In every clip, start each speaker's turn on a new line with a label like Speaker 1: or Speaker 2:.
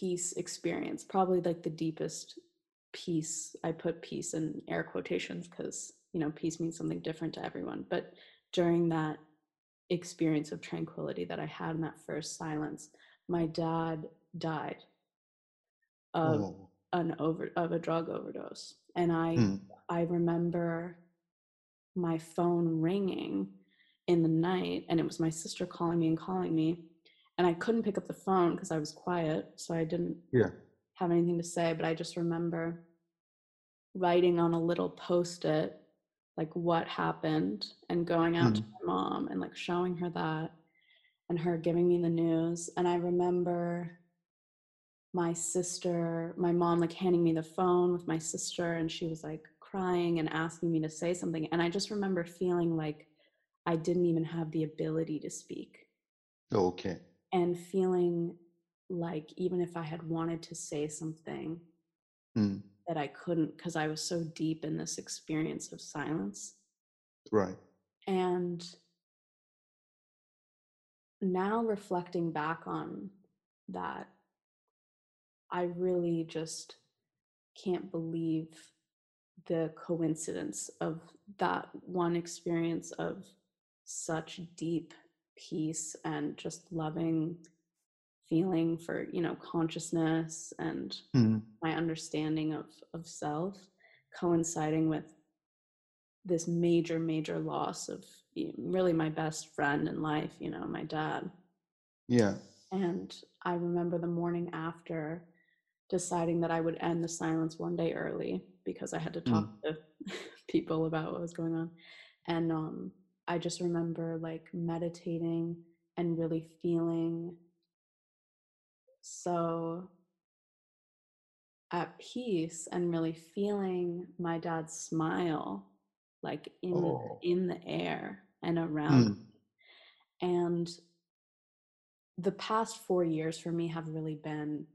Speaker 1: peace experience, probably like the deepest peace, I put peace in air quotations because, you know, peace means something different to everyone. But during that experience of tranquility that I had in that first silence, my dad died of
Speaker 2: Oh.
Speaker 1: an over of a drug overdose and i
Speaker 2: Mm.
Speaker 1: i remember my phone ringing in the night and it was my sister calling me and calling me and i couldn't pick up the phone because i was quiet so i didn't
Speaker 2: Yeah.
Speaker 1: have anything to say but i just remember writing on a little post-it like what happened and going out to
Speaker 2: Mm.
Speaker 1: my mom and like showing her that and her giving me the news and i remember my sister, my mom, like handing me the phone with my sister, and she was like crying and asking me to say something. And I just remember feeling like I didn't even have the ability to speak
Speaker 2: Okay.
Speaker 1: And feeling like even if I had wanted to say something,
Speaker 2: Mm.
Speaker 1: that I couldn't because I was so deep in this experience of silence.
Speaker 2: Right.
Speaker 1: And now reflecting back on that, I really just can't believe the coincidence of that one experience of such deep peace and just loving feeling for you know consciousness and
Speaker 2: Mm.
Speaker 1: my understanding of of self coinciding with this major major loss of really my best friend in life you know my dad
Speaker 2: Yeah.
Speaker 1: and I remember the morning after deciding that I would end the silence one day early because I had to talk to people about what was going on. And um, I just remember like meditating and really feeling so at peace and really feeling my dad's smile like in
Speaker 2: Oh.
Speaker 1: in the air and around
Speaker 2: Mm.
Speaker 1: and the past four years for me have really been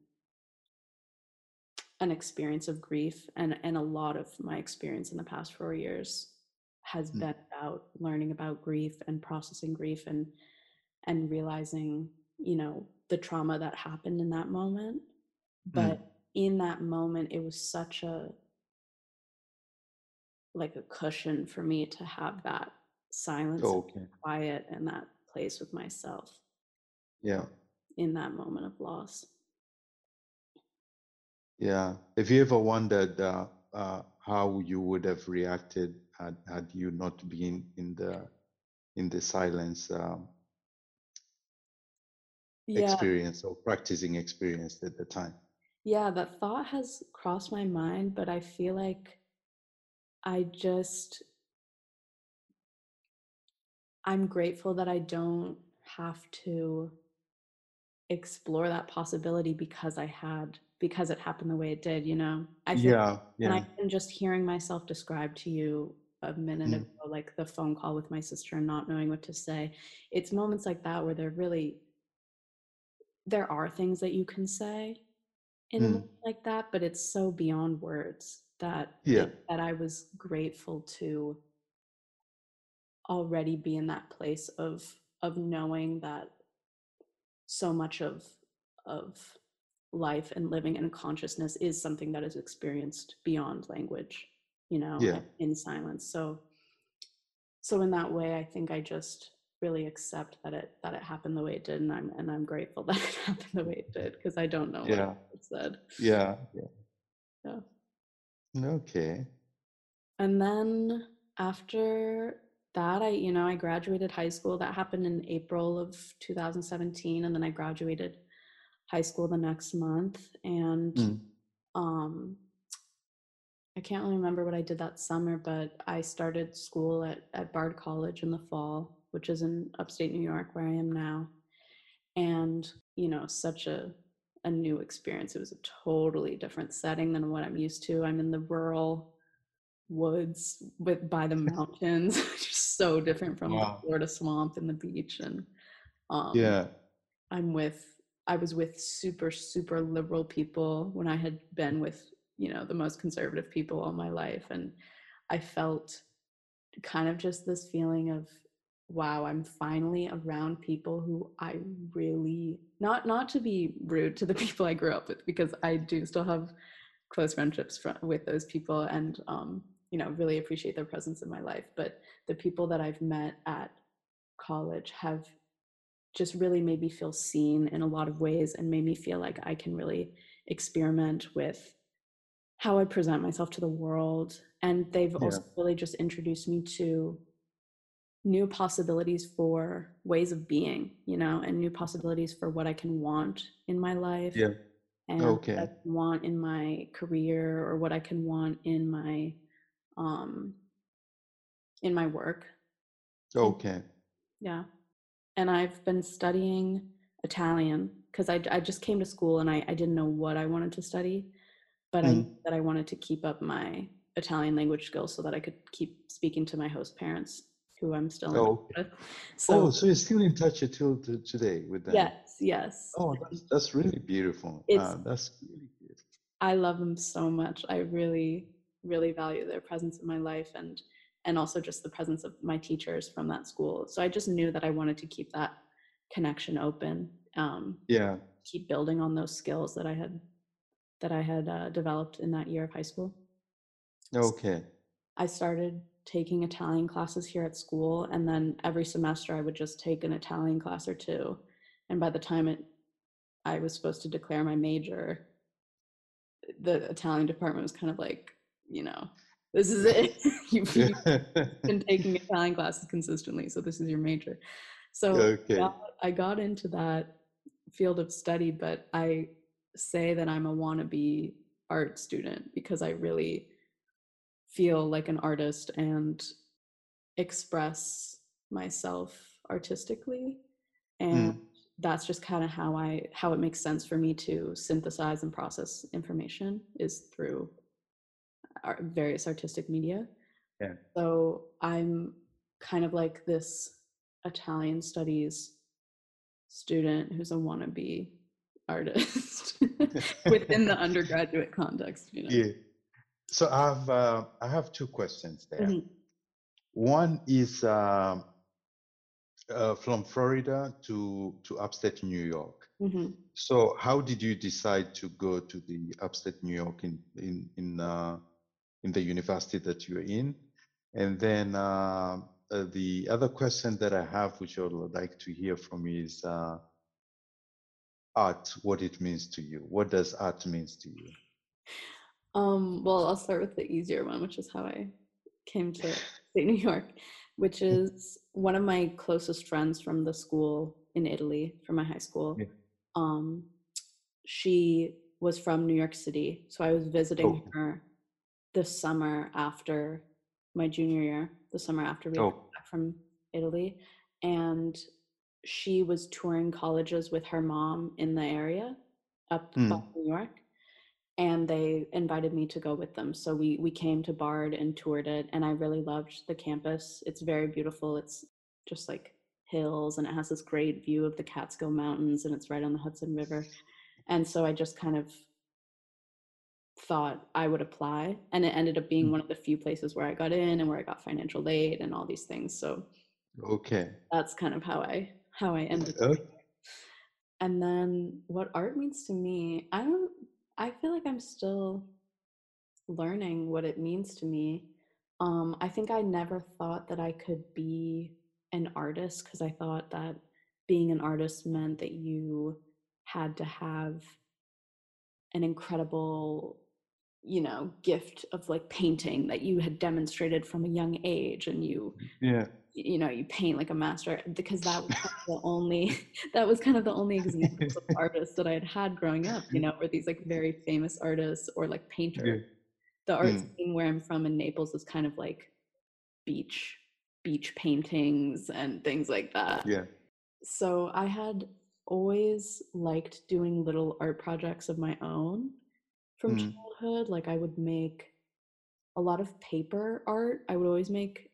Speaker 1: an experience of grief and and a lot of my experience in the past four years has
Speaker 2: Mm.
Speaker 1: been about learning about grief and processing grief and and realizing you know the trauma that happened in that moment but
Speaker 2: Mm.
Speaker 1: in that moment it was such a like a cushion for me to have that silence and
Speaker 2: Okay.
Speaker 1: quiet and that place with myself
Speaker 2: Yeah.
Speaker 1: in that moment of loss
Speaker 2: Yeah. Have you ever wondered uh, uh, how you would have reacted had, had you not been in the in the silence um,
Speaker 1: yeah
Speaker 2: experience or practicing experience at the time?
Speaker 1: Yeah, that thought has crossed my mind, but I feel like I just, I'm grateful that I don't have to explore that possibility because I had, because it happened the way it did, you know? I feel,
Speaker 2: Yeah.
Speaker 1: and I
Speaker 2: Yeah.
Speaker 1: can just hearing myself describe to you a minute
Speaker 2: Mm.
Speaker 1: ago, like the phone call with my sister and not knowing what to say. It's moments like that where there really, there are things that you can say in
Speaker 2: Mm.
Speaker 1: like that, but it's so beyond words that
Speaker 2: Yeah.
Speaker 1: that I was grateful to already be in that place of of knowing that so much of of life and living and consciousness is something that is experienced beyond language, you know,
Speaker 2: Yeah.
Speaker 1: in silence. So so in that way, I think I just really accept that it that it happened the way it did, and I'm and I'm grateful that it happened the way it did because I don't know what
Speaker 2: Yeah.
Speaker 1: would have said.
Speaker 2: Yeah. Yeah.
Speaker 1: Yeah.
Speaker 2: Okay.
Speaker 1: And then after that, I, you know, I graduated high school. That happened in April of 2017. And then I graduated high school the next month. And
Speaker 2: Mm.
Speaker 1: um, I can't really remember what I did that summer, but I started school at, at Bard College in the fall, which is in upstate New York, where I am now. And, you know, such a, a new experience. It was a totally different setting than what I'm used to. I'm in the rural woods with by the mountains just so different from the florida swamp and the beach and um
Speaker 2: Yeah.
Speaker 1: i'm with i was with super super liberal people when i had been with you know the most conservative people all my life and i felt kind of just this feeling of wow i'm finally around people who i really not not to be rude to the people i grew up with because i do still have close friendships fr- with those people and um you know really appreciate their presence in my life but the people that i've met at college have just really made me feel seen in a lot of ways and made me feel like i can really experiment with how I present myself to the world. And they've
Speaker 2: Yeah.
Speaker 1: also really just introduced me to new possibilities for ways of being, you know, and new possibilities for what I can want in my life
Speaker 2: Yeah.
Speaker 1: and what I
Speaker 2: Okay.
Speaker 1: can want in my career or what I can want in my um in my work.
Speaker 2: Okay.
Speaker 1: yeah. And I've been studying Italian because I, I just came to school and I, I didn't know what I wanted to study. But I
Speaker 2: Mm.
Speaker 1: that I wanted to keep up my Italian language skills so that I could keep speaking to my host parents, who I'm still in touch
Speaker 2: Oh,
Speaker 1: with.
Speaker 2: Oh,
Speaker 1: So
Speaker 2: so you're still in touch until today with them?
Speaker 1: yes, yes,
Speaker 2: Oh, that's that's really beautiful.
Speaker 1: it's
Speaker 2: Uh, that's really beautiful.
Speaker 1: I love them so much. I really, really value their presence in my life and and also just the presence of my teachers from that school. So I just knew that I wanted to keep that connection open, um,
Speaker 2: Yeah.
Speaker 1: keep building on those skills that I had that I had uh, developed in that year of high school.
Speaker 2: Okay.
Speaker 1: I started taking Italian classes here at school, and then every semester I would just take an Italian class or two. And by the time it, I was supposed to declare my major, the Italian department was kind of like, you know, this is it. you've, been taking Italian classes consistently, so this is your major. So I got, I got into that field of study, but I say that I'm a wannabe art student because I really feel like an artist and express myself artistically and
Speaker 2: Mm.
Speaker 1: that's just kind of how i how it makes sense for me to synthesize and process information is through our various artistic media
Speaker 2: Yeah.
Speaker 1: so i'm kind of like this italian studies student who's a wannabe artist within the undergraduate context you know
Speaker 2: Yeah. So I have uh, I have two questions there.
Speaker 1: Mhm,
Speaker 2: One is um, uh, from Florida to to upstate New York.
Speaker 1: mhm.
Speaker 2: So how did you decide to go to the upstate New York in in in uh, in the university that you're in? And then uh, uh, the other question that I have, which I would like to hear from you, is uh, art. What it means to you? What does art means to you?
Speaker 1: Um, well, I'll start with the easier one, which is how I came to state New York, which is one of my closest friends from the school in Italy, from my high school.
Speaker 2: Yeah.
Speaker 1: Um, she was from New York City, so I was visiting
Speaker 2: Okay.
Speaker 1: her the summer after my junior year, the summer after we
Speaker 2: Oh,
Speaker 1: back from Italy, and she was touring colleges with her mom in the area up by
Speaker 2: mm,
Speaker 1: New York and they invited me to go with them. So we we came to Bard and toured it, and I really loved the campus. It's very beautiful. It's just like hills, and it has this great view of the Catskill Mountains, and it's right on the Hudson River. And so I just kind of thought I would apply, and it ended up being
Speaker 2: mm,
Speaker 1: one of the few places where I got in and where I got financial aid and all these things. So
Speaker 2: okay.
Speaker 1: that's kind of how I how I ended up. And then what art means to me, I don't I feel like I'm still learning what it means to me. Um I think I never thought that I could be an artist because I thought that being an artist meant that you had to have an incredible you know gift of like painting that you had demonstrated from a young age and you
Speaker 2: Yeah.
Speaker 1: You know you paint like a master because that was kind of the only that was kind of the only examples of artists that i had had growing up you know were these like very famous artists or like painters
Speaker 2: Yeah.
Speaker 1: the art
Speaker 2: Mm,
Speaker 1: scene where i'm from in naples is kind of like beach beach paintings and things like that
Speaker 2: yeah.
Speaker 1: so i had always liked doing little art projects of my own from
Speaker 2: Mm,
Speaker 1: childhood like i would make a lot of paper art. I would always make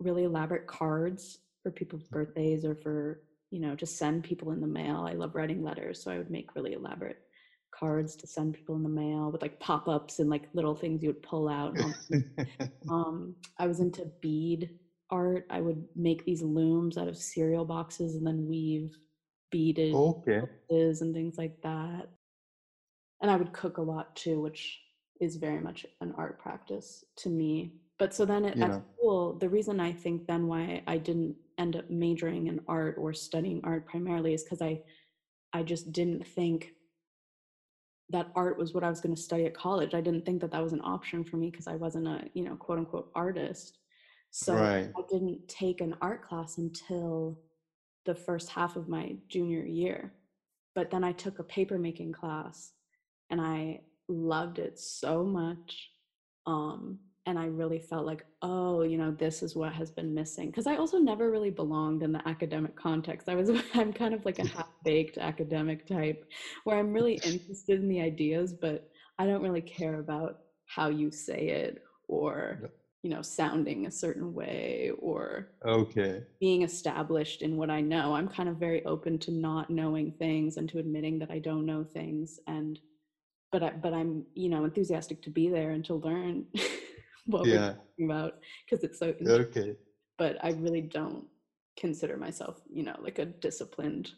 Speaker 1: really elaborate cards for people's birthdays or for, you know, just send people in the mail. I love writing letters, so I would make really elaborate cards to send people in the mail with like pop-ups and like little things you would pull out. and all these- um, I was into bead art. I would make these looms out of cereal boxes and then weave beaded
Speaker 2: okay.
Speaker 1: boxes and things like that. And I would cook a lot too, which is very much an art practice to me. But so then at,
Speaker 2: Yeah.
Speaker 1: at school, the reason I think then why I didn't end up majoring in art or studying art primarily is because I I just didn't think that art was what I was going to study at college. I didn't think that that was an option for me because I wasn't a, you know, quote unquote artist. So
Speaker 2: Right.
Speaker 1: I didn't take an art class until the first half of my junior year. But then I took a paper making class and I loved it so much. Um, and I really felt like, oh, you know, this is what has been missing. Because I also never really belonged in the academic context. I was, I'm kind of like a half baked academic type where I'm really interested in the ideas, but I don't really care about how you say it or, you know, sounding a certain way or
Speaker 2: Okay.
Speaker 1: being established in what I know. I'm kind of very open to not knowing things and to admitting that I don't know things and but I, but I'm, you know, enthusiastic to be there and to learn what we're
Speaker 2: Yeah.
Speaker 1: talking about because it's so.
Speaker 2: Okay.
Speaker 1: But I really don't consider myself, you know, like a disciplined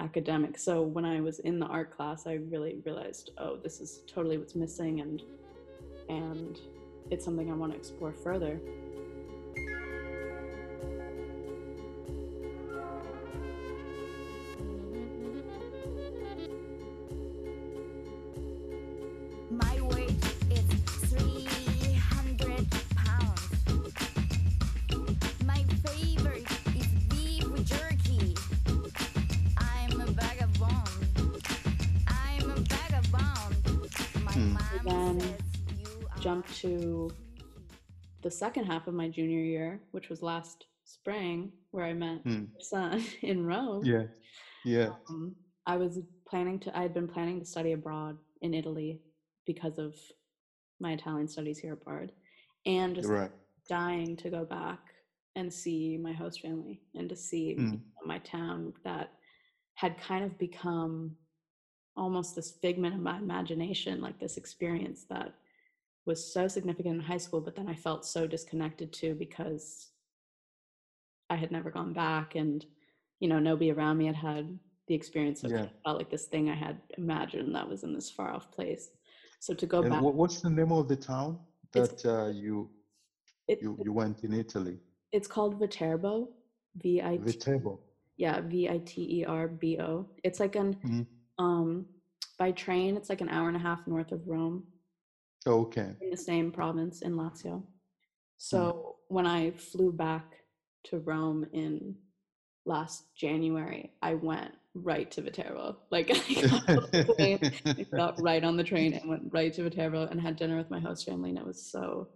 Speaker 1: academic. So when I was in the art class, I really realized, oh, this is totally what's missing and and it's something I want to explore further. Second half of my junior year, which was last spring, where I met your son in Rome.
Speaker 2: Yeah. Yeah.
Speaker 1: Um, I was planning to, I had been planning to study abroad in Italy because of my Italian studies here at Bard, and just
Speaker 2: Right.
Speaker 1: dying to go back and see my host family and to see
Speaker 2: Mm.
Speaker 1: my town that had kind of become almost this figment of my imagination, like this experience that was so significant in high school, but then I felt so disconnected too because I had never gone back and, you know, nobody around me had had the experience of
Speaker 2: Yeah.
Speaker 1: felt like this thing I had imagined that was in this far off place. So to go
Speaker 2: And
Speaker 1: back,
Speaker 2: what's the name of the town that uh, you
Speaker 1: it,
Speaker 2: you you went in Italy?
Speaker 1: it's called Viterbo, V I T
Speaker 2: Viterbo.
Speaker 1: yeah v i t e r b o it's like an
Speaker 2: Mhm.
Speaker 1: um by train it's like an hour and a half north of rome
Speaker 2: Okay.
Speaker 1: in the same province in lazio hmm. so when i flew back to rome in last january i went right to viterbo like i got, plane, I got right on the train and went right to viterbo and had dinner with my host family and it was so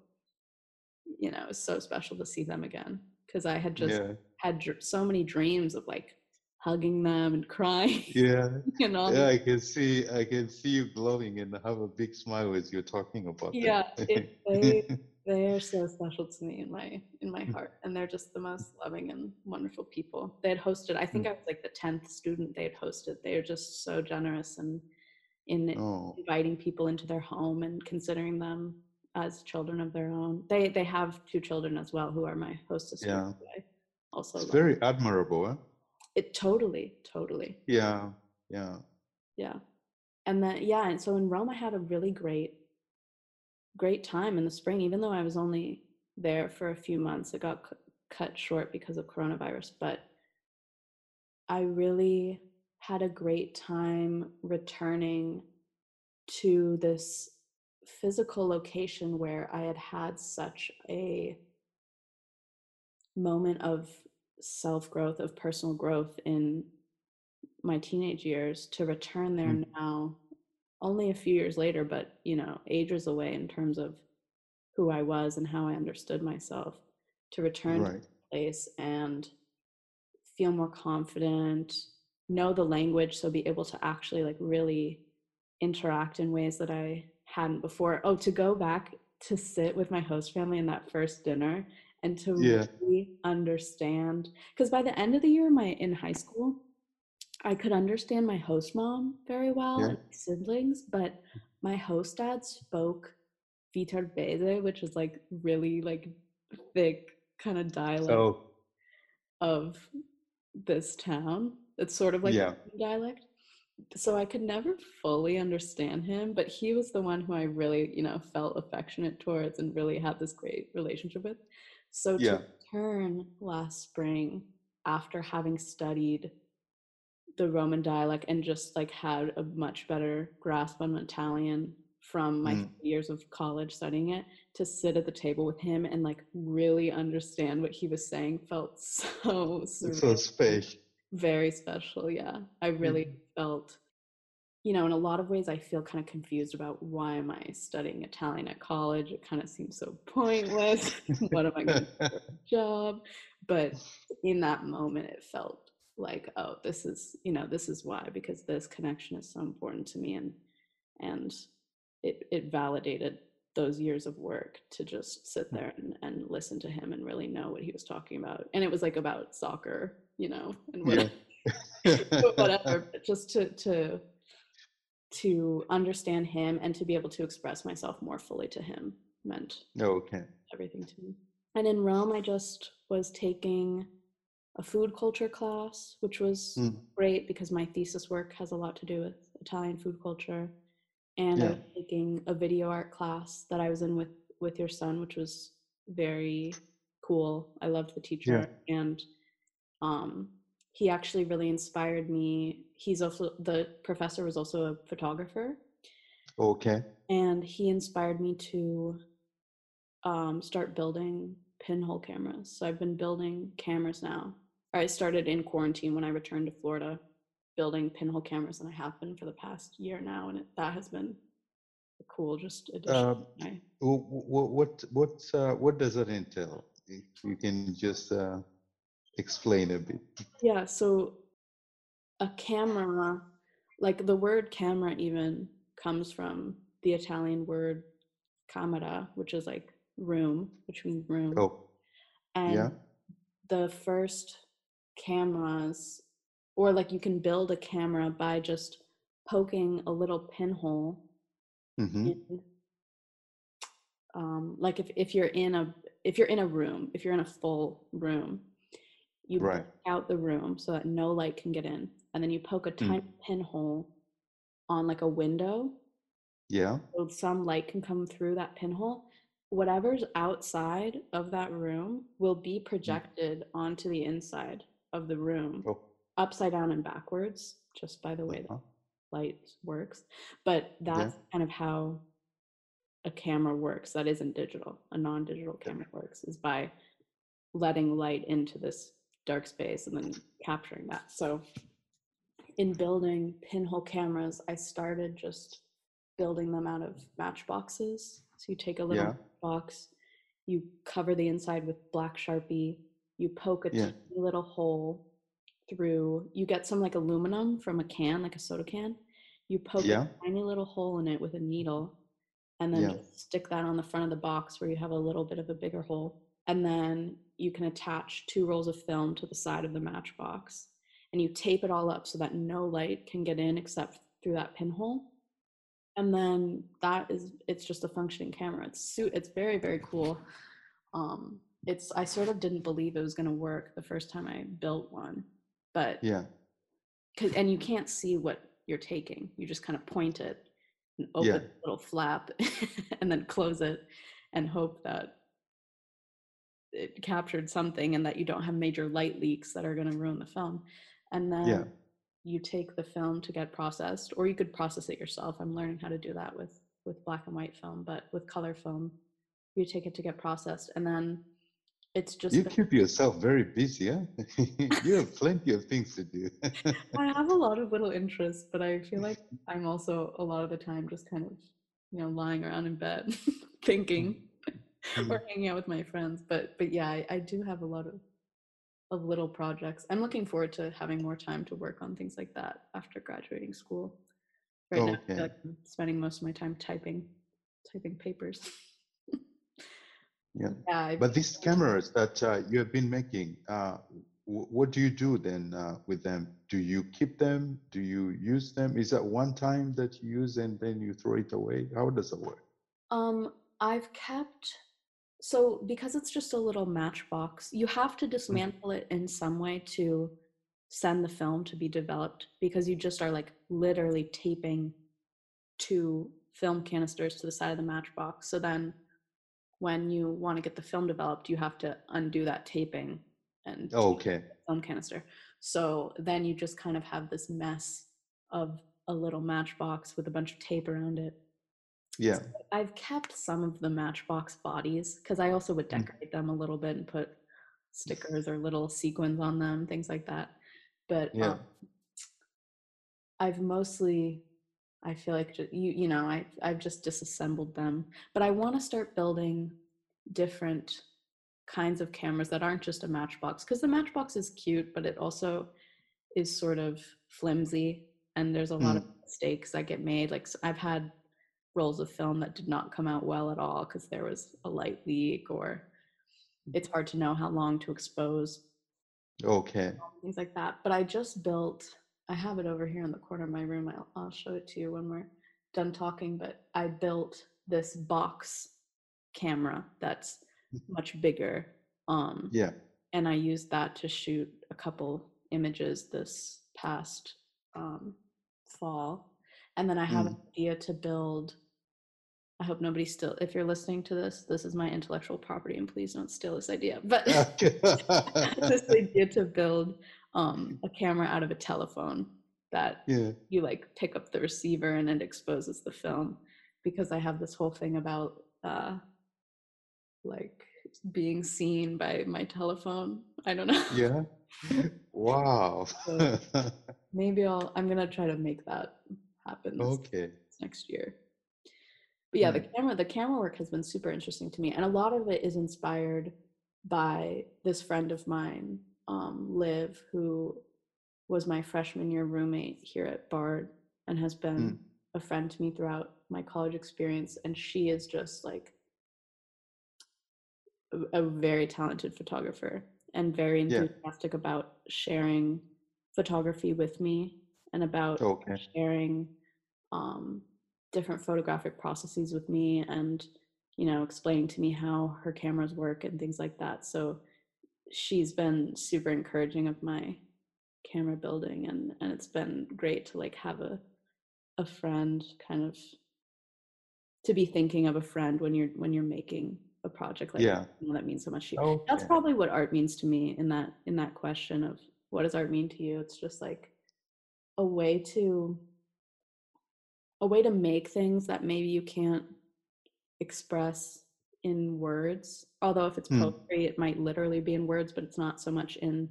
Speaker 1: you know it was so special to see them again because i had just
Speaker 2: yeah.
Speaker 1: had dr- so many dreams of like hugging them and crying
Speaker 2: Yeah.
Speaker 1: and all
Speaker 2: Yeah. I can see. I can see you glowing and have a big smile as you're talking about them.
Speaker 1: Yeah, it- they- they're so special to me in my in my heart and they're just the most loving and wonderful people they had hosted i think
Speaker 2: Mm.
Speaker 1: i was like the 10th student they had hosted they are just so generous and in
Speaker 2: oh.
Speaker 1: inviting people into their home and considering them as children of their own they they have two children as well who are my hostess
Speaker 2: Yeah.
Speaker 1: I also
Speaker 2: It's very admirable. Huh?
Speaker 1: It totally totally
Speaker 2: Yeah. Yeah.
Speaker 1: yeah and then yeah and so in rome i had a really great great time in the spring even though i was only there for a few months it got cu- cut short because of coronavirus but i really had a great time returning to this physical location where i had had such a moment of self growth of personal growth in my teenage years to return there
Speaker 2: Mm.
Speaker 1: now only a few years later but you know ages away in terms of who i was and how i understood myself to return to
Speaker 2: Right.
Speaker 1: the place and feel more confident know the language so be able to actually like really interact in ways that i hadn't before oh to go back to sit with my host family in that first dinner and to
Speaker 2: Yeah.
Speaker 1: really understand because by the end of the year my in high school I could understand my host mom very well
Speaker 2: Yeah.
Speaker 1: and my siblings, but mm. my host dad spoke Viterbese, which is like really like thick kind of dialect
Speaker 2: Oh,
Speaker 1: of this town. It's sort of like
Speaker 2: Yeah.
Speaker 1: a dialect. So I could never fully understand him, but he was the one who I really, you know, felt affectionate towards and really had this great relationship with. So to
Speaker 2: Yeah.
Speaker 1: return last spring after having studied the Roman dialect and just like had a much better grasp on Italian from my
Speaker 2: Mm.
Speaker 1: years of college studying it to sit at the table with him and like really understand what he was saying felt so
Speaker 2: so special.
Speaker 1: very special yeah i really
Speaker 2: Mhm.
Speaker 1: felt you know in a lot of ways i feel kind of confused about why am i studying italian at college? It kind of seems so pointless. What am i going to do for a job? But in that moment it felt like oh this is you know this is why because this connection is so important to me and and it it validated those years of work to just sit hmm. there and, and listen to him and really know what he was talking about. And it was like about soccer you know and what,
Speaker 2: Yeah.
Speaker 1: whatever but just to to to understand him and to be able to express myself more fully to him meant
Speaker 2: okay.
Speaker 1: everything to me. And in rome i just was taking a food culture class which was
Speaker 2: Mm.
Speaker 1: great because my thesis work has a lot to do with italian food culture. And i was taking a video art class that i was in with with your son which was very cool. I loved the teacher and um he actually really inspired me he's also the professor was also a photographer
Speaker 2: Okay.
Speaker 1: and he inspired me to um, start building pinhole cameras. So I've been building cameras now. I started in quarantine when I returned to Florida, building pinhole cameras, and I have been for the past year now, and it, that has been a cool just addition.
Speaker 2: Um,
Speaker 1: to my-
Speaker 2: wh- wh- what what uh, what does it entail? If you can just uh, explain a bit.
Speaker 1: Yeah, so a camera, like the word camera even comes from the Italian word camera, which is like room, which means room.
Speaker 2: Oh,
Speaker 1: and
Speaker 2: yeah.
Speaker 1: the first cameras or like you can build a camera by just poking a little pinhole
Speaker 2: hmm
Speaker 1: in um like if, if you're in a if you're in a room if you're in a full room you
Speaker 2: Right.
Speaker 1: out the room so that no light can get in and then you poke a
Speaker 2: Mm.
Speaker 1: tiny pinhole on like a window
Speaker 2: Yeah.
Speaker 1: so some light can come through that pinhole whatever's outside of that room will be projected onto the inside of the room
Speaker 2: Oh.
Speaker 1: upside down and backwards just by the way that
Speaker 2: uh-huh.
Speaker 1: light works but that's kind of how a camera works that isn't digital a non-digital camera works is by letting light into this dark space and then capturing that so in building pinhole cameras i started just building them out of matchboxes so you take a little
Speaker 2: Yeah.
Speaker 1: box you cover the inside with black sharpie you poke a
Speaker 2: Yeah.
Speaker 1: tiny little hole through you get some like aluminum from a can like a soda can you poke
Speaker 2: Yeah.
Speaker 1: a tiny little hole in it with a needle and then stick that on the front of the box where you have a little bit of a bigger hole and then you can attach two rolls of film to the side of the matchbox and you tape it all up so that no light can get in except through that pinhole and then that is it's just a functioning camera it's suit it's very very cool um it's i sort of didn't believe it was going to work the first time i built one but
Speaker 2: Yeah.
Speaker 1: cause, and you can't see what you're taking you just kind of point it and open
Speaker 2: Yeah.
Speaker 1: the little flap and then close it and hope that it captured something and that you don't have major light leaks that are going to ruin the film and then
Speaker 2: Yeah.
Speaker 1: you take the film to get processed or you could process it yourself i'm learning how to do that with with black and white film but with color film you take it to get processed and then it's just
Speaker 2: You
Speaker 1: the-
Speaker 2: keep yourself very busy, huh? you have plenty of things to do.
Speaker 1: I have a lot of little interests, but I feel like I'm also a lot of the time just kind of, you know, lying around in bed thinking or hanging out with my friends. But but yeah, I, I do have a lot of of little projects. I'm looking forward to having more time to work on things like that after graduating school. Right now, I like I'm spending most of my time typing typing papers.
Speaker 2: Yeah.
Speaker 1: Yeah,
Speaker 2: But these cameras that uh, you have been making, uh, wh- what do you do then uh, with them? Do you keep them? Do you use them? Is that one time that you use and then you throw it away? How does it work?
Speaker 1: Um, I've kept so because it's just a little matchbox, you have to mm-hmm. dismantle it in some way to send the film to be developed because you just are like literally taping two film canisters to the side of the matchbox. So then when you want to get the film developed, you have to undo that taping and
Speaker 2: Oh, okay.
Speaker 1: film canister. So then you just kind of have this mess of a little matchbox with a bunch of tape around it.
Speaker 2: Yeah.
Speaker 1: I've kept some of the Matchbox bodies because I also would
Speaker 2: Mm.
Speaker 1: decorate them a little bit and put stickers or little sequins on them, things like that. But
Speaker 2: Yeah.
Speaker 1: um, I've mostly, I feel like ju- you you know I I've just disassembled them. But I want to start building different kinds of cameras that aren't just a Matchbox because the Matchbox is cute, but it also is sort of flimsy and there's a lot of mistakes that get made. Like I've had rolls of film that did not come out well at all because there was a light leak or it's hard to know how long to expose
Speaker 2: Okay.
Speaker 1: things like that but i just built i have it over here in the corner of my room i'll, I'll show it to you when we're done talking but i built this box camera that's much bigger um
Speaker 2: Yeah.
Speaker 1: and I used that to shoot a couple images this past um, fall. And then I have an idea to build. I hope nobody still, if you're listening to this, this is my intellectual property, and please don't steal this idea. But this idea to build um, a camera out of a telephone that
Speaker 2: yeah.
Speaker 1: you like pick up the receiver and it exposes the film because I have this whole thing about uh like being seen by my telephone. I don't know.
Speaker 2: Yeah. Wow.
Speaker 1: So- Maybe I'll I'm gonna try to make that happen
Speaker 2: okay.
Speaker 1: next year. But yeah, the
Speaker 2: Hmm.
Speaker 1: camera the camera work has been super interesting to me. And a lot of it is inspired by this friend of mine, um, Liv, who was my freshman year roommate here at Bard and has been a friend to me throughout my college experience. And she is just like a, a very talented photographer and very
Speaker 2: Yeah.
Speaker 1: enthusiastic about sharing photography with me and about
Speaker 2: Okay.
Speaker 1: sharing um, different photographic processes with me and you know explaining to me how her cameras work and things like that so she's been super encouraging of my camera building and and it's been great to like have a a friend kind of to be thinking of a friend when you're when you're making a project like
Speaker 2: Yeah.
Speaker 1: that, that means so much to you
Speaker 2: Okay.
Speaker 1: that's probably what art means to me in that in that question of what does art mean to you it's just like a way to a way to make things that maybe you can't express in words although if it's
Speaker 2: Hmm.
Speaker 1: poetry it might literally be in words but it's not so much in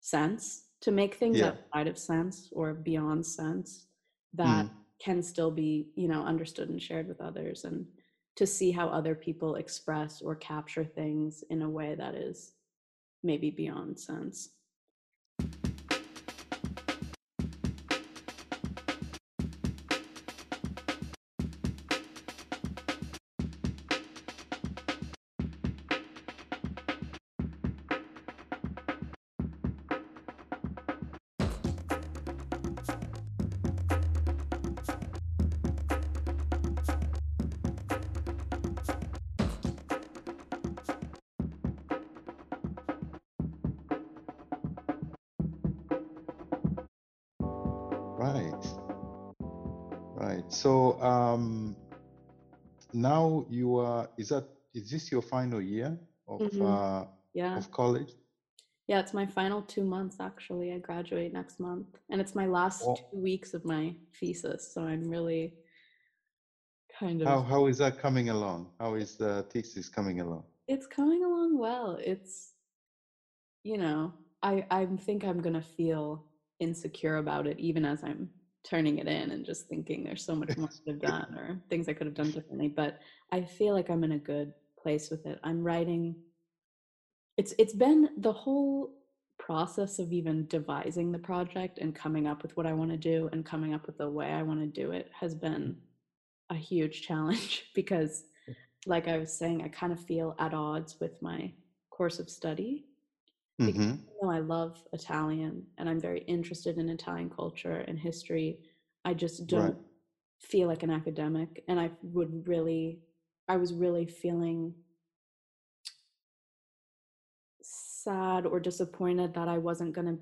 Speaker 1: sense to make things
Speaker 2: Yeah.
Speaker 1: outside of sense or beyond sense that
Speaker 2: Mm.
Speaker 1: can still be you know understood and shared with others and to see how other people express or capture things in a way that is maybe beyond sense
Speaker 2: you are is that is this your final year of
Speaker 1: Mhm.
Speaker 2: uh
Speaker 1: yeah
Speaker 2: of college?
Speaker 1: yeah it's my final two months actually i graduate next month and it's my last
Speaker 2: Oh.
Speaker 1: two weeks of my thesis so i'm really kind of
Speaker 2: How how is that coming along? How is the thesis coming along?
Speaker 1: it's coming along well it's you know i i think i'm gonna feel insecure about it even as i'm turning it in and just thinking there's so much more I could have done or things i could have done differently but i feel like i'm in a good place with it. I'm writing it's it's been the whole process of even devising the project and coming up with what i want to do and coming up with the way i want to do it has hmm. been a huge challenge because like I was saying, I kind of feel at odds with my course of study. Because
Speaker 2: hmm
Speaker 1: even though I love Italian and I'm very interested in Italian culture and history, I just don't
Speaker 2: Right.
Speaker 1: feel like an academic. And I would really, I was really feeling sad or disappointed that I wasn't going to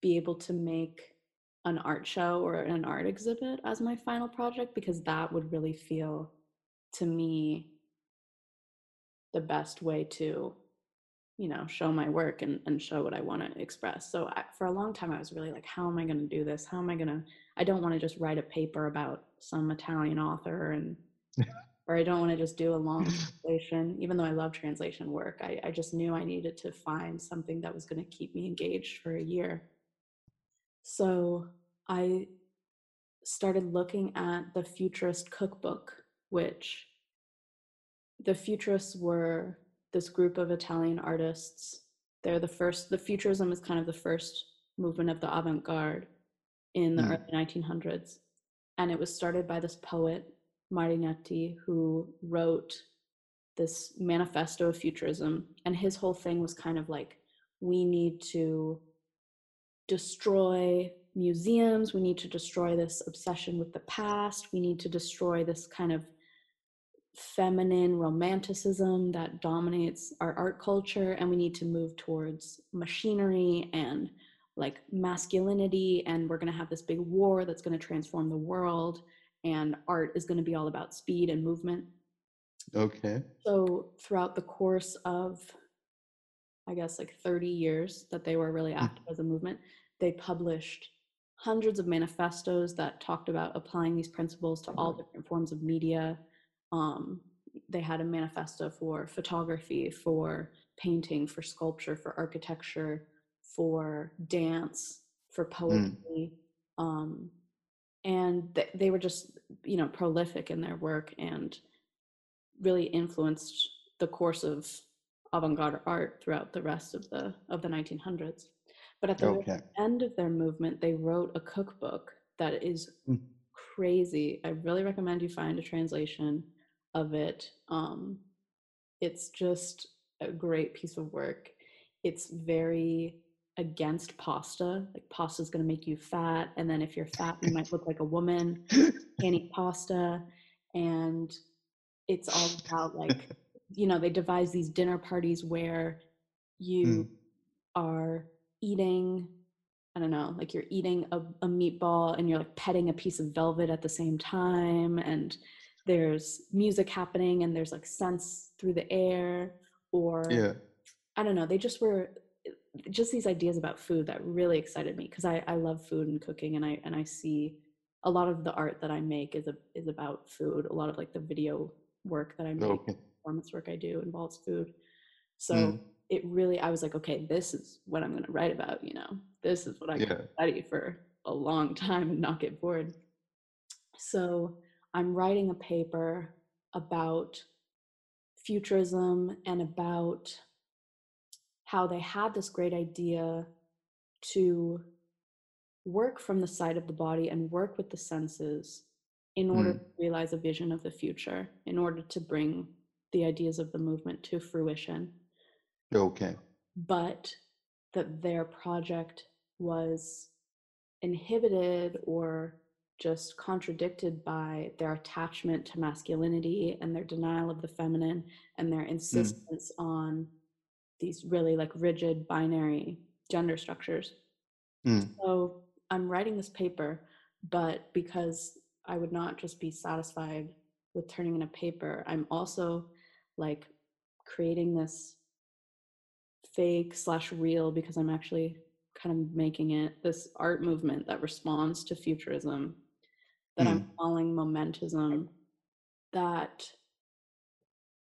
Speaker 1: be able to make an art show or an art exhibit as my final project because that would really feel to me the best way to you know show my work and, and show what i want to express. So I, for a long time i was really like how am i going to do this? How am i going to i don't want to just write a paper about some italian author and or i don't want to just do a long translation. Even though i love translation work I, I just knew i needed to find something that was going to keep me engaged for a year. So i started looking at the futurist cookbook which the futurists were this group of Italian artists. They're the first, the futurism is kind of the first movement of the avant garde in the
Speaker 2: Mm.
Speaker 1: early 1900s. And it was started by this poet, Marinetti, who wrote this manifesto of futurism. And his whole thing was kind of like, we need to destroy museums, we need to destroy this obsession with the past, we need to destroy this kind of feminine romanticism that dominates our art culture and we need to move towards machinery and like masculinity and we're going to have this big war that's going to transform the world and art is going to be all about speed and movement
Speaker 2: Okay.
Speaker 1: so throughout the course of i guess like 30 years that they were really
Speaker 2: Mm.
Speaker 1: active as a movement they published hundreds of manifestos that talked about applying these principles to all different forms of media um, they had a manifesto for photography for painting for sculpture for architecture for dance for poetry um, and th- they were just you know prolific in their work and really influenced the course of avant-garde art throughout the rest of the of the 1900s but at the
Speaker 2: Okay.
Speaker 1: end of their movement they wrote a cookbook that is
Speaker 2: Mm.
Speaker 1: crazy i really recommend you find a translation of it um it's just a great piece of work it's very against pasta like pasta's going to make you fat and then if you're fat you might look like a woman can't eat pasta and it's all about like you know they devise these dinner parties where you
Speaker 2: Mm.
Speaker 1: are eating i don't know like you're eating a, a meatball and you're like petting a piece of velvet at the same time and there's music happening and there's like scents through the air or
Speaker 2: Yeah.
Speaker 1: I don't know. They just were just these ideas about food that really excited me because I, I love food and cooking and I and I see a lot of the art that I make is a is about food. A lot of like the video work that I make,
Speaker 2: Okay.
Speaker 1: performance work I do involves food. So
Speaker 2: Mm.
Speaker 1: it really I was like, okay, this is what I'm gonna write about, you know. This is what I can
Speaker 2: Yeah.
Speaker 1: study for a long time and not get bored. So I'm writing a paper about futurism and about how they had this great idea to work from the side of the body and work with the senses in order
Speaker 2: Mm.
Speaker 1: to realize a vision of the future, in order to bring the ideas of the movement to fruition.
Speaker 2: Okay.
Speaker 1: But that their project was inhibited or just contradicted by their attachment to masculinity and their denial of the feminine and their insistence on these really like rigid binary gender structures.
Speaker 2: Mm.
Speaker 1: So I'm writing this paper, but because I would not just be satisfied with turning in a paper, I'm also like creating this fake slash real because I'm actually kind of making it this art movement that responds to futurism that I'm mm. calling momentism that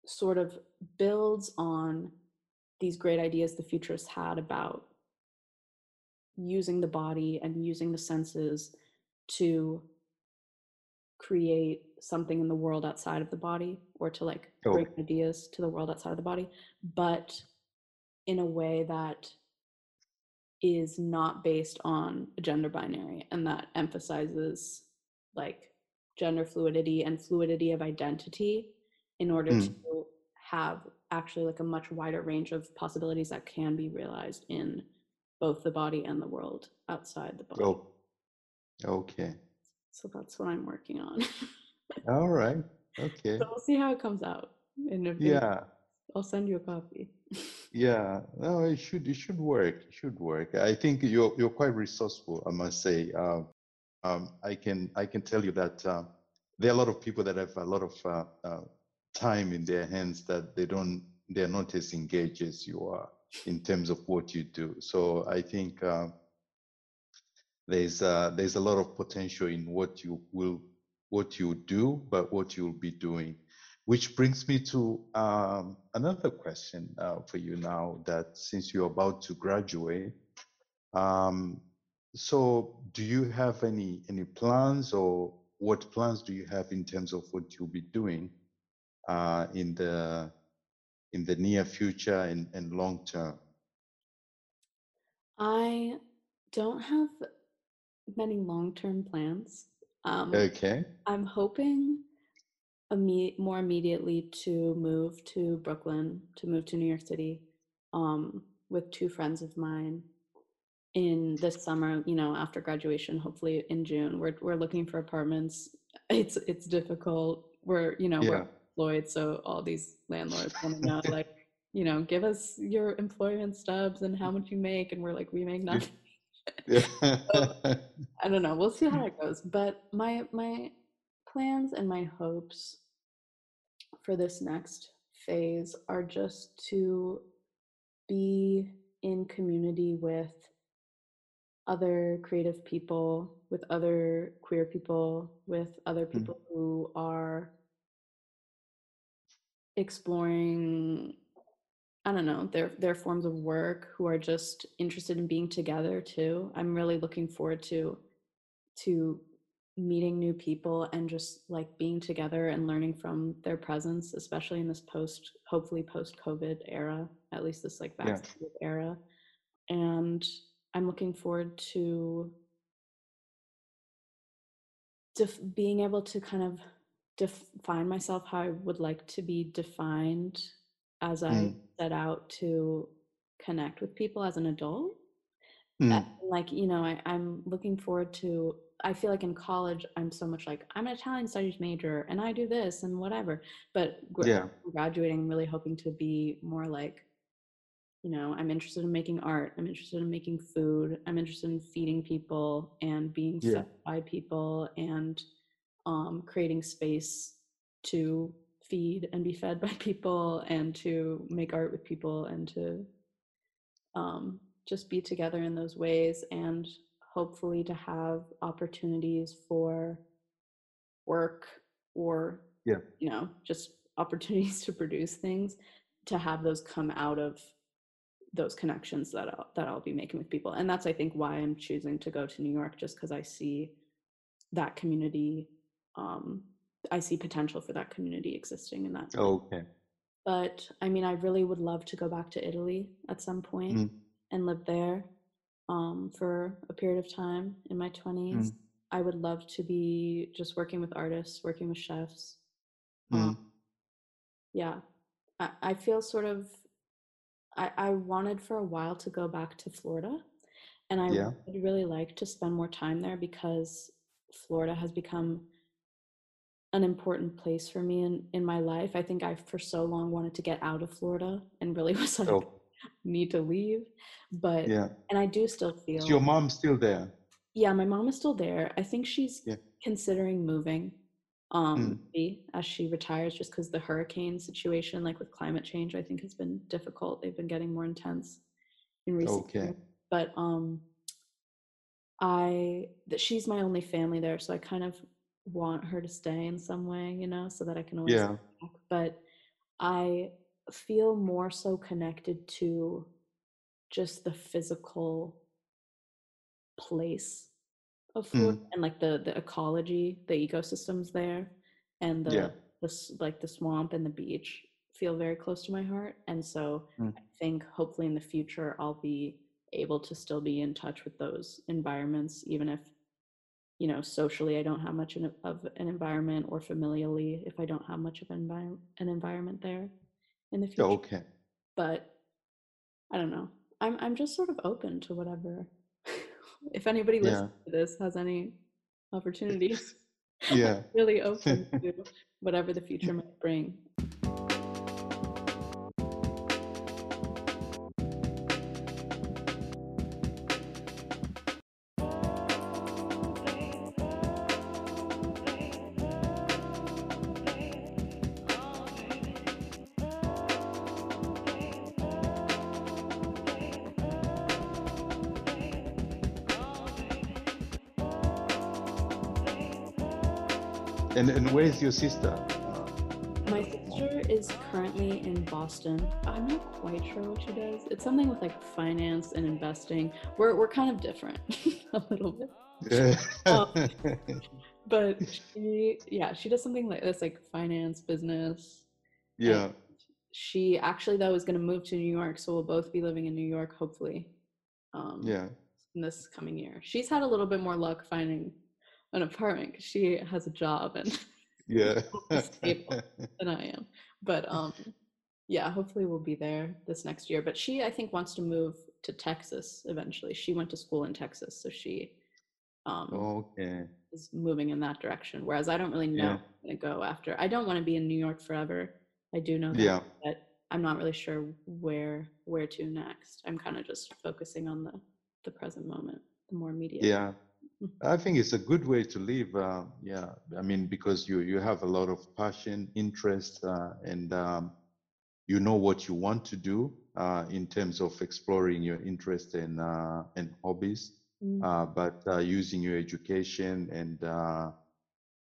Speaker 1: sort of builds on these great ideas the futurists had about using the body and using the senses to create something in the world outside of the body or to like oh.
Speaker 2: bring
Speaker 1: ideas to the world outside of the body but in a way that is not based on a gender binary and that emphasizes like gender fluidity and fluidity of identity in order
Speaker 2: Mm.
Speaker 1: to have actually like a much wider range of possibilities that can be realized in both the body and the world outside the body.
Speaker 2: Oh, okay.
Speaker 1: So that's what I'm working on.
Speaker 2: All right. Okay.
Speaker 1: so we'll see how it comes out. And if it-
Speaker 2: Yeah.
Speaker 1: I'll send you a copy.
Speaker 2: Yeah. No, it should it should work. It should work. I think you're you're quite resourceful, I must say. Um, um, I can I can tell you that uh, there are a lot of people that have a lot of uh, uh, time in their hands that they don't they're not as engaged as you are in terms of what you do. So I think uh, there's uh, there's a lot of potential in what you will what you do, but what you'll be doing. Which brings me to um, another question uh, for you now. That since you're about to graduate, um, so do you have any any plans or what plans do you have in terms of what you'll be doing uh, in the in the near future and, and long term?
Speaker 1: I don't have many long-term plans. Um,
Speaker 2: Okay.
Speaker 1: I'm hoping imme- more immediately to move to Brooklyn, to move to New York City, um, with two friends of mine in this summer. You know, after graduation, hopefully in June. We're we're looking for apartments. It's it's difficult. We're you know we're
Speaker 2: Yeah.
Speaker 1: employed, so all these landlords want to know like you know give us your employment stubs and how much you make, and we're like we make nothing.
Speaker 2: Yeah.
Speaker 1: I don't know. We'll see how hmm. it goes. But my my plans and my hopes for this next phase are just to be in community with other creative people, with other queer people, with other hmm. people who are exploring I don't know, their their forms of work who are just interested in being together too. I'm really looking forward to to meeting new people and just like being together and learning from their presence, especially in this post hopefully post COVID era, at least this like
Speaker 2: Yeah.
Speaker 1: era. And I'm looking forward to def- being able to kind of define myself how I would like to be defined as I
Speaker 2: Mm.
Speaker 1: set out to connect with people as an adult.
Speaker 2: Mm,
Speaker 1: Like, you know, I, I'm looking forward to, I feel like in college, I'm so much like, I'm an Italian studies major and I do this and whatever. But gra-
Speaker 2: Yeah.
Speaker 1: graduating, really hoping to be more like, you know, I'm interested in making art. I'm interested in making food. I'm interested in feeding people and being
Speaker 2: Yeah.
Speaker 1: fed by people and um, creating space to feed and be fed by people and to make art with people and to um, just be together in those ways and hopefully to have opportunities for work or
Speaker 2: Yeah.
Speaker 1: you know just opportunities to produce things to have those come out of those connections that I'll, that I'll be making with people and that's i think why i'm choosing to go to new york just because i see that community um, i see potential for that community existing in that way.
Speaker 2: Okay.
Speaker 1: but i mean i really would love to go back to italy at some point
Speaker 2: Mm.
Speaker 1: and live there um, for a period of time in my 20s
Speaker 2: Mm.
Speaker 1: i would love to be just working with artists working with chefs
Speaker 2: Mm.
Speaker 1: um, yeah I, I feel sort of I, I wanted for a while to go back to florida and i
Speaker 2: Yeah.
Speaker 1: would really like to spend more time there because florida has become an important place for me in, in my life i think i for so long wanted to get out of florida and really was like
Speaker 2: Oh,
Speaker 1: need to leave but
Speaker 2: yeah.
Speaker 1: and i do still feel
Speaker 2: Is your mom's still there?
Speaker 1: yeah my mom is still there i think she's
Speaker 2: Yeah.
Speaker 1: considering moving um maybe as she retires just because the hurricane situation like with climate change i think has been difficult they've been getting more intense in recent
Speaker 2: Okay.
Speaker 1: years but um i that she's my only family there so i kind of want her to stay in some way you know so that i can always
Speaker 2: Yeah.
Speaker 1: come back. but i feel more so connected to just the physical place of
Speaker 2: Mm.
Speaker 1: And like the the ecology, the ecosystems there, and the
Speaker 2: Yeah.
Speaker 1: the like the swamp and the beach feel very close to my heart. And so
Speaker 2: Mm.
Speaker 1: I think hopefully in the future I'll be able to still be in touch with those environments, even if you know socially I don't have much of an environment or familially if I don't have much of an, an environment there. in the future.
Speaker 2: okay.
Speaker 1: But I don't know. I'm I'm just sort of open to whatever. If anybody
Speaker 2: Yeah.
Speaker 1: listening to this has any opportunities,
Speaker 2: Yeah.
Speaker 1: really open to whatever the future might bring.
Speaker 2: And where's your sister?
Speaker 1: My sister is currently in Boston. I'm not quite sure what she does. It's something with like finance and investing. We're we're kind of different a little bit. Oh. But she yeah, she does something like this like finance, business.
Speaker 2: yeah.
Speaker 1: She actually though is going to move to New York, so we'll both be living in New York hopefully. Um
Speaker 2: Yeah.
Speaker 1: in this coming year. She's had a little bit more luck finding an apartment cuz she has a job and
Speaker 2: Yeah.
Speaker 1: stable. than I am. But um yeah, hopefully we'll be there this next year. But she I think wants to move to Texas eventually. She went to school in Texas, so she um
Speaker 2: okay.
Speaker 1: is moving in that direction. Whereas I don't really know
Speaker 2: Yeah.
Speaker 1: I'm gonna go after. I don't want to be in New York forever. I do know that,
Speaker 2: Yeah.
Speaker 1: but I'm not really sure where where to next. I'm kind of just focusing on the the present moment, the more immediate.
Speaker 2: Yeah. I think it's a good way to live. Uh, yeah. I mean, because you you have a lot of passion, interest, uh, and um, you know what you want to do uh, in terms of exploring your interest and uh, and hobbies.
Speaker 1: Mm,
Speaker 2: uh, but uh, using your education and uh,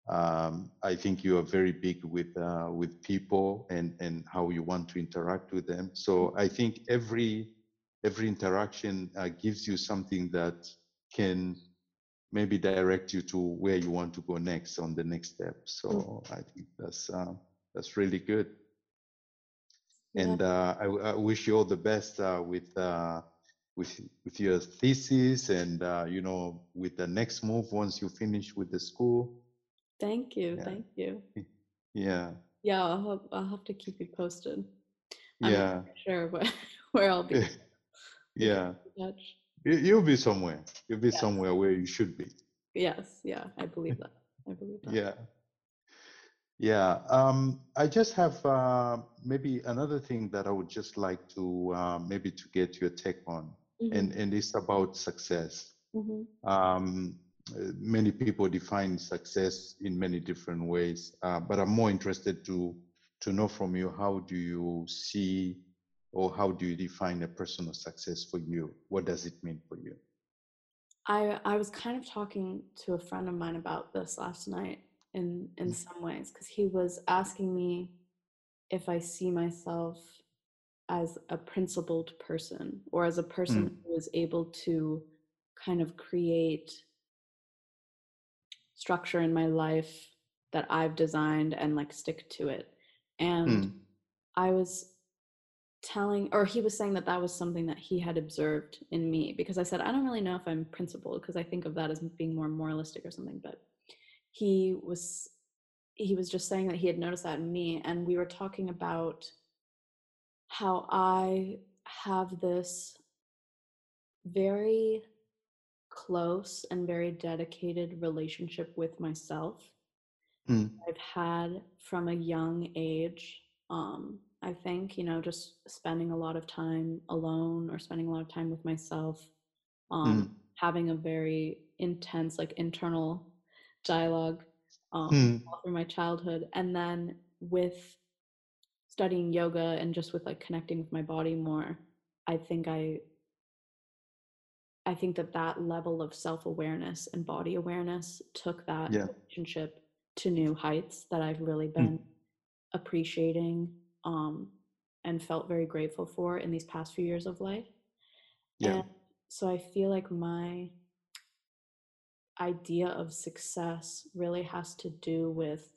Speaker 2: um, I think you are very big with uh, with people and and how you want to interact with them. So I think every every interaction uh, gives you something that can maybe direct you to where you want to go next on the next step. So I think that's uh, that's really good. And uh, I, I wish you all the best uh, with uh, with with your thesis and uh, you know with the next move once you finish with the school.
Speaker 1: Thank you.
Speaker 2: Yeah.
Speaker 1: Thank you.
Speaker 2: Yeah,
Speaker 1: Yeah, I'll have, I'll have to keep you posted. I'm
Speaker 2: yeah,
Speaker 1: sure where, where I'll be.
Speaker 2: yeah. You, you'll be somewhere. You'll be somewhere where you should be.
Speaker 1: Yes, yeah, I believe that. I believe that.
Speaker 2: Yeah. Yeah. Um, I just have uh, maybe another thing that I would just like to uh, maybe to get your take on, and and it's about success.
Speaker 1: hmm
Speaker 2: um, uh, many people define success in many different ways, uh, but I'm more interested to to know from you how do you see or how do you define a personal success for you? What does it mean for you?
Speaker 1: I I was kind of talking to a friend of mine about this last night in in
Speaker 2: Mm.
Speaker 1: some ways because he was asking me if I see myself as a principled person or as a person
Speaker 2: Mm.
Speaker 1: who is able to kind of create structure in my life that I've designed and like stick to it. And
Speaker 2: Mm.
Speaker 1: I was telling, or he was saying that that was something that he had observed in me because I said, I don't really know if I'm principled because I think of that as being more moralistic or something. But he was, he was just saying that he had noticed that in me. And we were talking about how I have this very close and very dedicated relationship with myself
Speaker 2: Mm.
Speaker 1: I've had from a young age. Um, I think, you know, just spending a lot of time alone or spending a lot of time with myself, um, having a very intense, like internal dialogue um,
Speaker 2: Mm.
Speaker 1: all through my childhood. And then with studying yoga and just with like connecting with my body more, I think I I think that that level of self-awareness and body awareness took that
Speaker 2: Yeah.
Speaker 1: relationship to new heights that I've really
Speaker 2: Mm.
Speaker 1: been appreciating um, and felt very grateful for in these past few years of life.
Speaker 2: Yeah.
Speaker 1: And so I feel like my idea of success really has to do with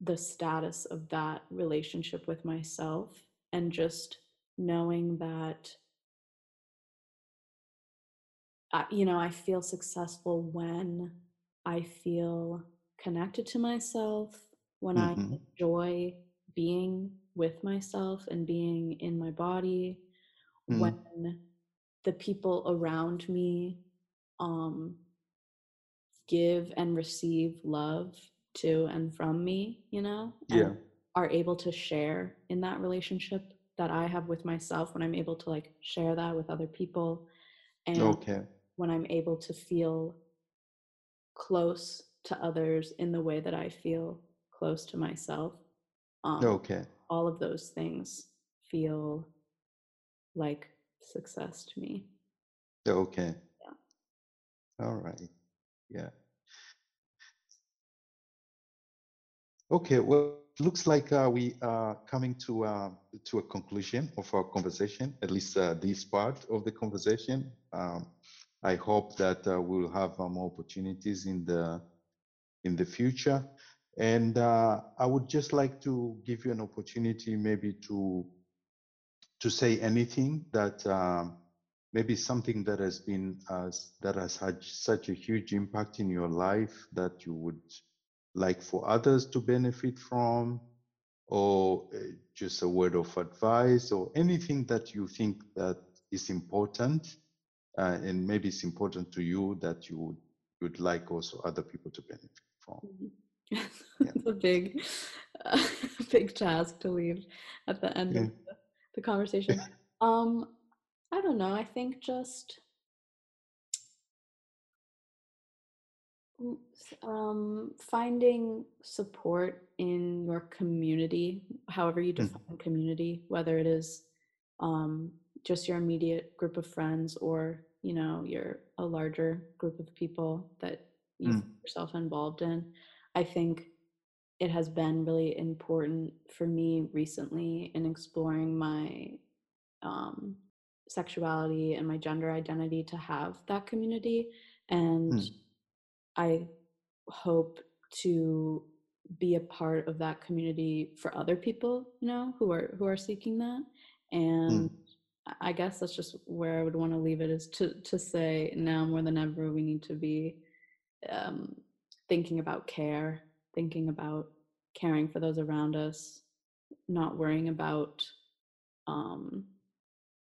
Speaker 1: the status of that relationship with myself and just knowing that I, you know i feel successful when i feel connected to myself when
Speaker 2: Mhm.
Speaker 1: i enjoy being with myself and being in my body
Speaker 2: Mm.
Speaker 1: when the people around me um give and receive love to and from me, you know,
Speaker 2: Yeah.
Speaker 1: are able to share in that relationship that I have with myself when I'm able to like share that with other people and
Speaker 2: Okay.
Speaker 1: when I'm able to feel close to others in the way that I feel close to myself. Um,
Speaker 2: Okay.
Speaker 1: All of those things feel like success to me.
Speaker 2: Okay.
Speaker 1: Yeah.
Speaker 2: All right. Yeah. Okay. Well, looks like uh, we are coming to uh, to a conclusion of our conversation. At least uh, this part of the conversation. Um, I hope that uh, we'll have uh, more opportunities in the in the future. And uh, I would just like to give you an opportunity, maybe to to say anything that um, maybe something that has been uh, that has had such a huge impact in your life that you would like for others to benefit from or uh, just a word of advice or anything that you think that is important uh, and maybe it's important to you that you would, would like also other people to benefit from
Speaker 1: Mhm.
Speaker 2: Yeah.
Speaker 1: It's a big, uh, big task to leave at the end
Speaker 2: Yeah.
Speaker 1: of the, the conversation. Um, I don't know. I think just mm, um, finding support in your community, however you
Speaker 2: Mm.
Speaker 1: define community, whether it is um, just your immediate group of friends or you know you're a larger group of people that you
Speaker 2: Mm.
Speaker 1: yourself involved in. I think it has been really important for me recently in exploring my um, sexuality and my gender identity to have that community. And
Speaker 2: Mm.
Speaker 1: I hope to be a part of that community for other people, you know, who are who are seeking that. And
Speaker 2: Mm.
Speaker 1: I I guess that's just where I would want to leave it is to to say now more than ever we need to be um, thinking about care, thinking about caring for those around us, not worrying about um,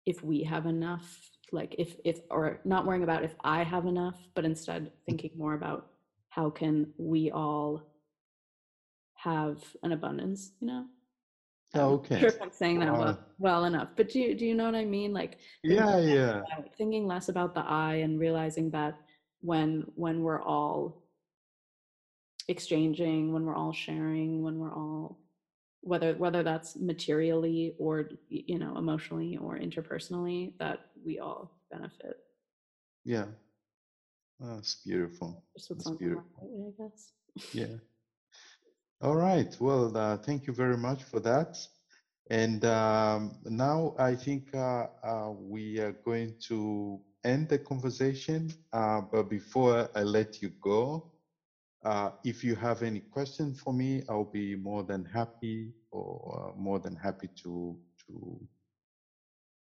Speaker 1: if we have enough, like if if or not worrying about if I have enough, but instead thinking more about how can we all have an abundance, you know? I'm
Speaker 2: Okay.
Speaker 1: sure if I'm saying that well well enough, but do you, do you know what I mean? Like
Speaker 2: Yeah, yeah.
Speaker 1: about, thinking less about the I and realizing that when when we're all exchanging, when we're all sharing, when we're all whether whether that's materially or you know emotionally or interpersonally, that we all benefit.
Speaker 2: Yeah. That's beautiful. That's
Speaker 1: on my mind
Speaker 2: beautiful.
Speaker 1: I guess.
Speaker 2: Yeah. All right. Well, uh, thank you very much for that. And um, now I think uh, uh, we are going to end the conversation. Uh, but before I let you go, uh, if you have any questions for me, I'll be more than happy or uh, more than happy to to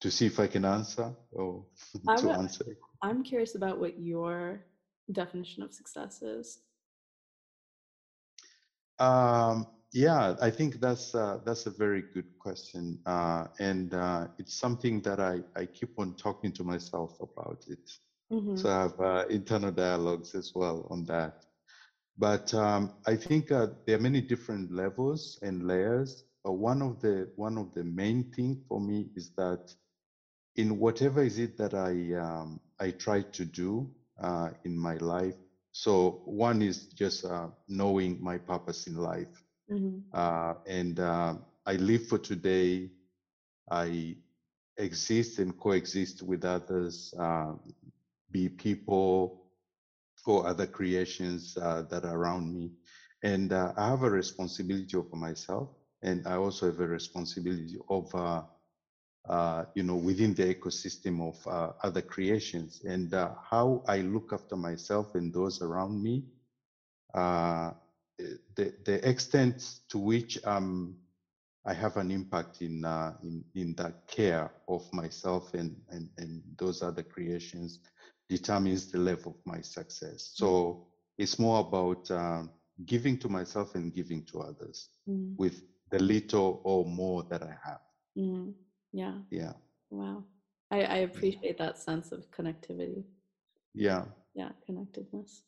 Speaker 2: to see if I can answer or to answer.
Speaker 1: I'm curious about what your definition of success is.
Speaker 2: Um, yeah, I think that's uh, that's a very good question, uh, and uh, it's something that I I keep on talking to myself about it.
Speaker 1: hmm
Speaker 2: So I have uh, internal dialogues as well on that. But um, I think uh, there are many different levels and layers. But one of the one of the main thing for me is that in whatever is it that I um, I try to do uh, in my life. So one is just uh, knowing my purpose in life
Speaker 1: hmm
Speaker 2: uh, and um, I live for today. I exist and coexist with others, uh, be people or other creations uh, that are around me, and uh, I have a responsibility over myself, and I also have a responsibility over. Uh, you know, within the ecosystem of uh, other creations, and uh, how I look after myself and those around me, uh, the the extent to which I'm I have an impact in uh, in in the care of myself and and and those other creations determines the level of my success. So it's more about um, giving to myself and giving to others
Speaker 1: hmm
Speaker 2: with the little or more that I have.
Speaker 1: Mhm. Yeah.
Speaker 2: Yeah,
Speaker 1: Wow. I, I appreciate that sense of connectivity.
Speaker 2: yeah.
Speaker 1: Yeah, connectedness.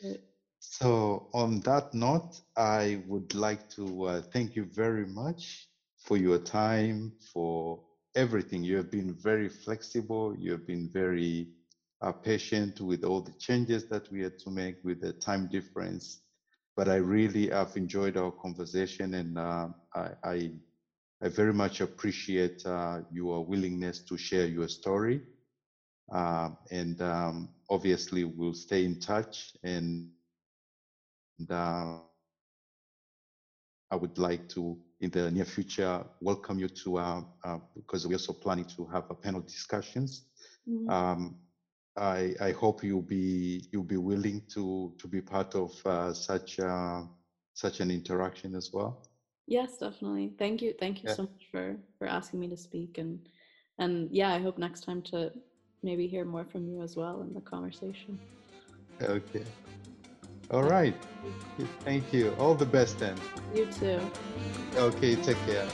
Speaker 1: Great.
Speaker 2: So on that note, I would like to uh, thank you very much for your time, for everything. You have been very flexible. You have been very uh, patient with all the changes that we had to make with the time difference. But I really have enjoyed our conversation, and uh, I, I I very much appreciate uh, your willingness to share your story. Um, and um, obviously, we'll stay in touch and and uh, I would like to, in the near future, welcome you to, uh, uh, because we're also planning to have a panel discussions.
Speaker 1: Mhm.
Speaker 2: Um, I, I hope you'll be you'll be willing to to be part of uh, such uh, such an interaction as well.
Speaker 1: Yes, definitely. Thank you. Thank you
Speaker 2: Yeah.
Speaker 1: so much for for asking me to speak and and yeah, I hope next time to maybe hear more from you as well in the conversation.
Speaker 2: Okay. All right. Thank you. All the best then.
Speaker 1: You too.
Speaker 2: Okay. Take care.